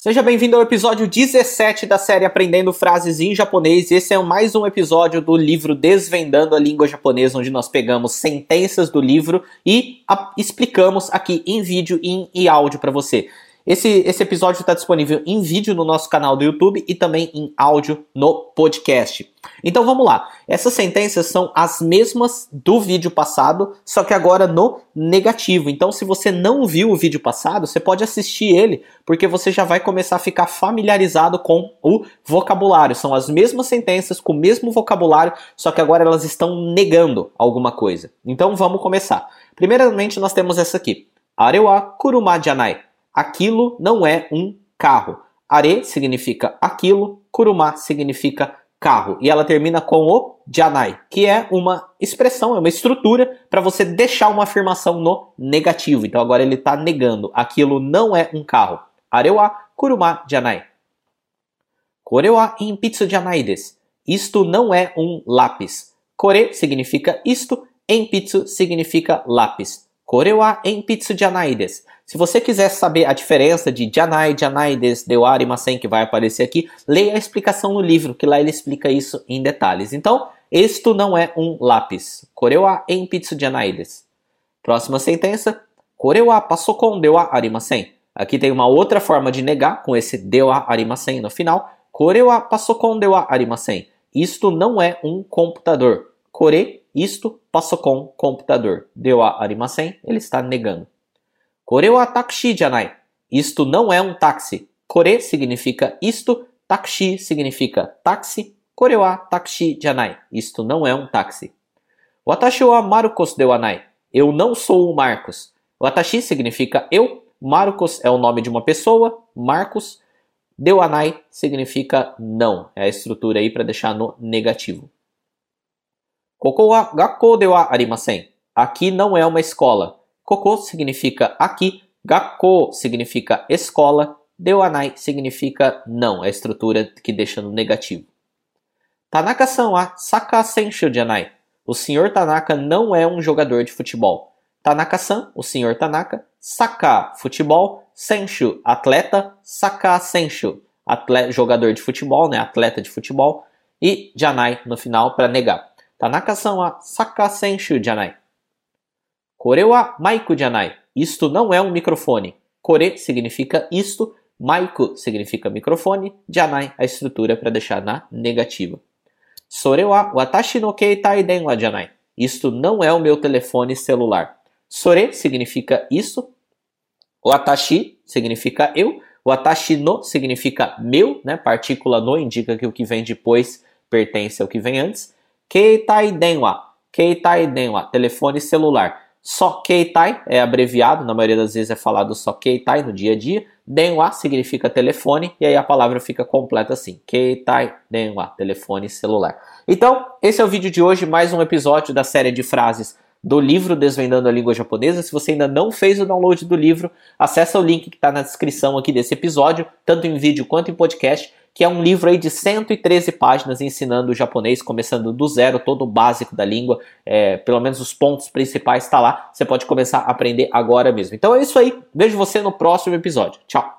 Seja bem-vindo ao episódio 17 da série Aprendendo Frases em Japonês. Esse é mais um episódio do livro Desvendando a Língua Japonesa, onde nós pegamos sentenças do livro e explicamos aqui em vídeo e em áudio para você. Esse, esse episódio está disponível em vídeo no nosso canal do YouTube e também em áudio no podcast. Então vamos lá. Essas sentenças são as mesmas do vídeo passado, só que agora no negativo. Então, se você não viu o vídeo passado, você pode assistir ele, porque você já vai começar a ficar familiarizado com o vocabulário. São as mesmas sentenças com o mesmo vocabulário, só que agora elas estão negando alguma coisa. Então vamos começar. Primeiramente, nós temos essa aqui. Arewa kuruma janai aquilo não é um carro. Are significa aquilo, kuruma significa carro. E ela termina com o janai, que é uma expressão, é uma estrutura para você deixar uma afirmação no negativo. Então agora ele está negando. Aquilo não é um carro. Are wa kuruma janai. Kore wa impitsu janai desu. Isto não é um lápis. Kore significa isto, empitsu significa lápis. Wa empitsu janai desu. Se você quiser saber a diferença de Janai, Janai des Dewari Masen, que vai aparecer aqui, leia a explicação no livro, que lá ele explica isso em detalhes. Então, isto não é um lápis. Korewa enpitsu janai des. Próxima sentença. Korewa pasokon dewa arimasen. Aqui tem uma outra forma de negar, com esse dewa arimasen no final. Korewa pasokon dewa arimasen. Isto não é um computador. Kore, isto, pasokon, computador. Dewa arimasen, ele está negando. Kore wa taxi janai. Isto não é um táxi. Kore significa isto, taxi significa táxi. Kore wa taxi janai. Isto não é um táxi. Watashi wa Marcos de wanai. Eu não sou o Marcos. Watashi significa eu. Marcos é o nome de uma pessoa. Marcos. Dewanai significa não. É a estrutura aí para deixar no negativo. Koko wa gakko de wa arimasen. Aqui não é uma escola. Koko significa aqui, gakko significa escola, dewanai significa não, é a estrutura que deixa no negativo. Tanaka-san wa saka senshu janai. O senhor Tanaka não é um jogador de futebol. Tanaka-san, o senhor Tanaka, Saka, futebol, Senshu, atleta, Saka Senshu, atleta, jogador de futebol, né, atleta de futebol, e Janai no final para negar. Tanaka-san wa Saka Senshu Janai. Kore wa maiku janai. Isto não é um microfone. Kore significa isto, maiku significa microfone, janai a estrutura para deixar na negativa. Sore wa watashi no keitai denwa janai. Isto não é o meu telefone celular. Sore significa isso. Watashi significa eu. Watashi no significa meu, né? Partícula no indica que o que vem depois pertence ao que vem antes. Keitai denwa. Keitai denwa, telefone celular. Só Keitai é abreviado, na maioria das vezes é falado só Keitai no dia a dia. Denwa significa telefone e aí a palavra fica completa assim: Keitai Denwa, telefone celular. Então, esse é o vídeo de hoje, mais um episódio da série de frases do livro Desvendando a Língua Japonesa. Se você ainda não fez o download do livro, acessa o link que está na descrição aqui desse episódio, tanto em vídeo quanto em podcast que é um livro aí de 113 páginas ensinando o japonês, começando do zero, todo o básico da língua, é, pelo menos os pontos principais está lá. Você pode começar a aprender agora mesmo. Então é isso aí. Vejo você no próximo episódio. Tchau!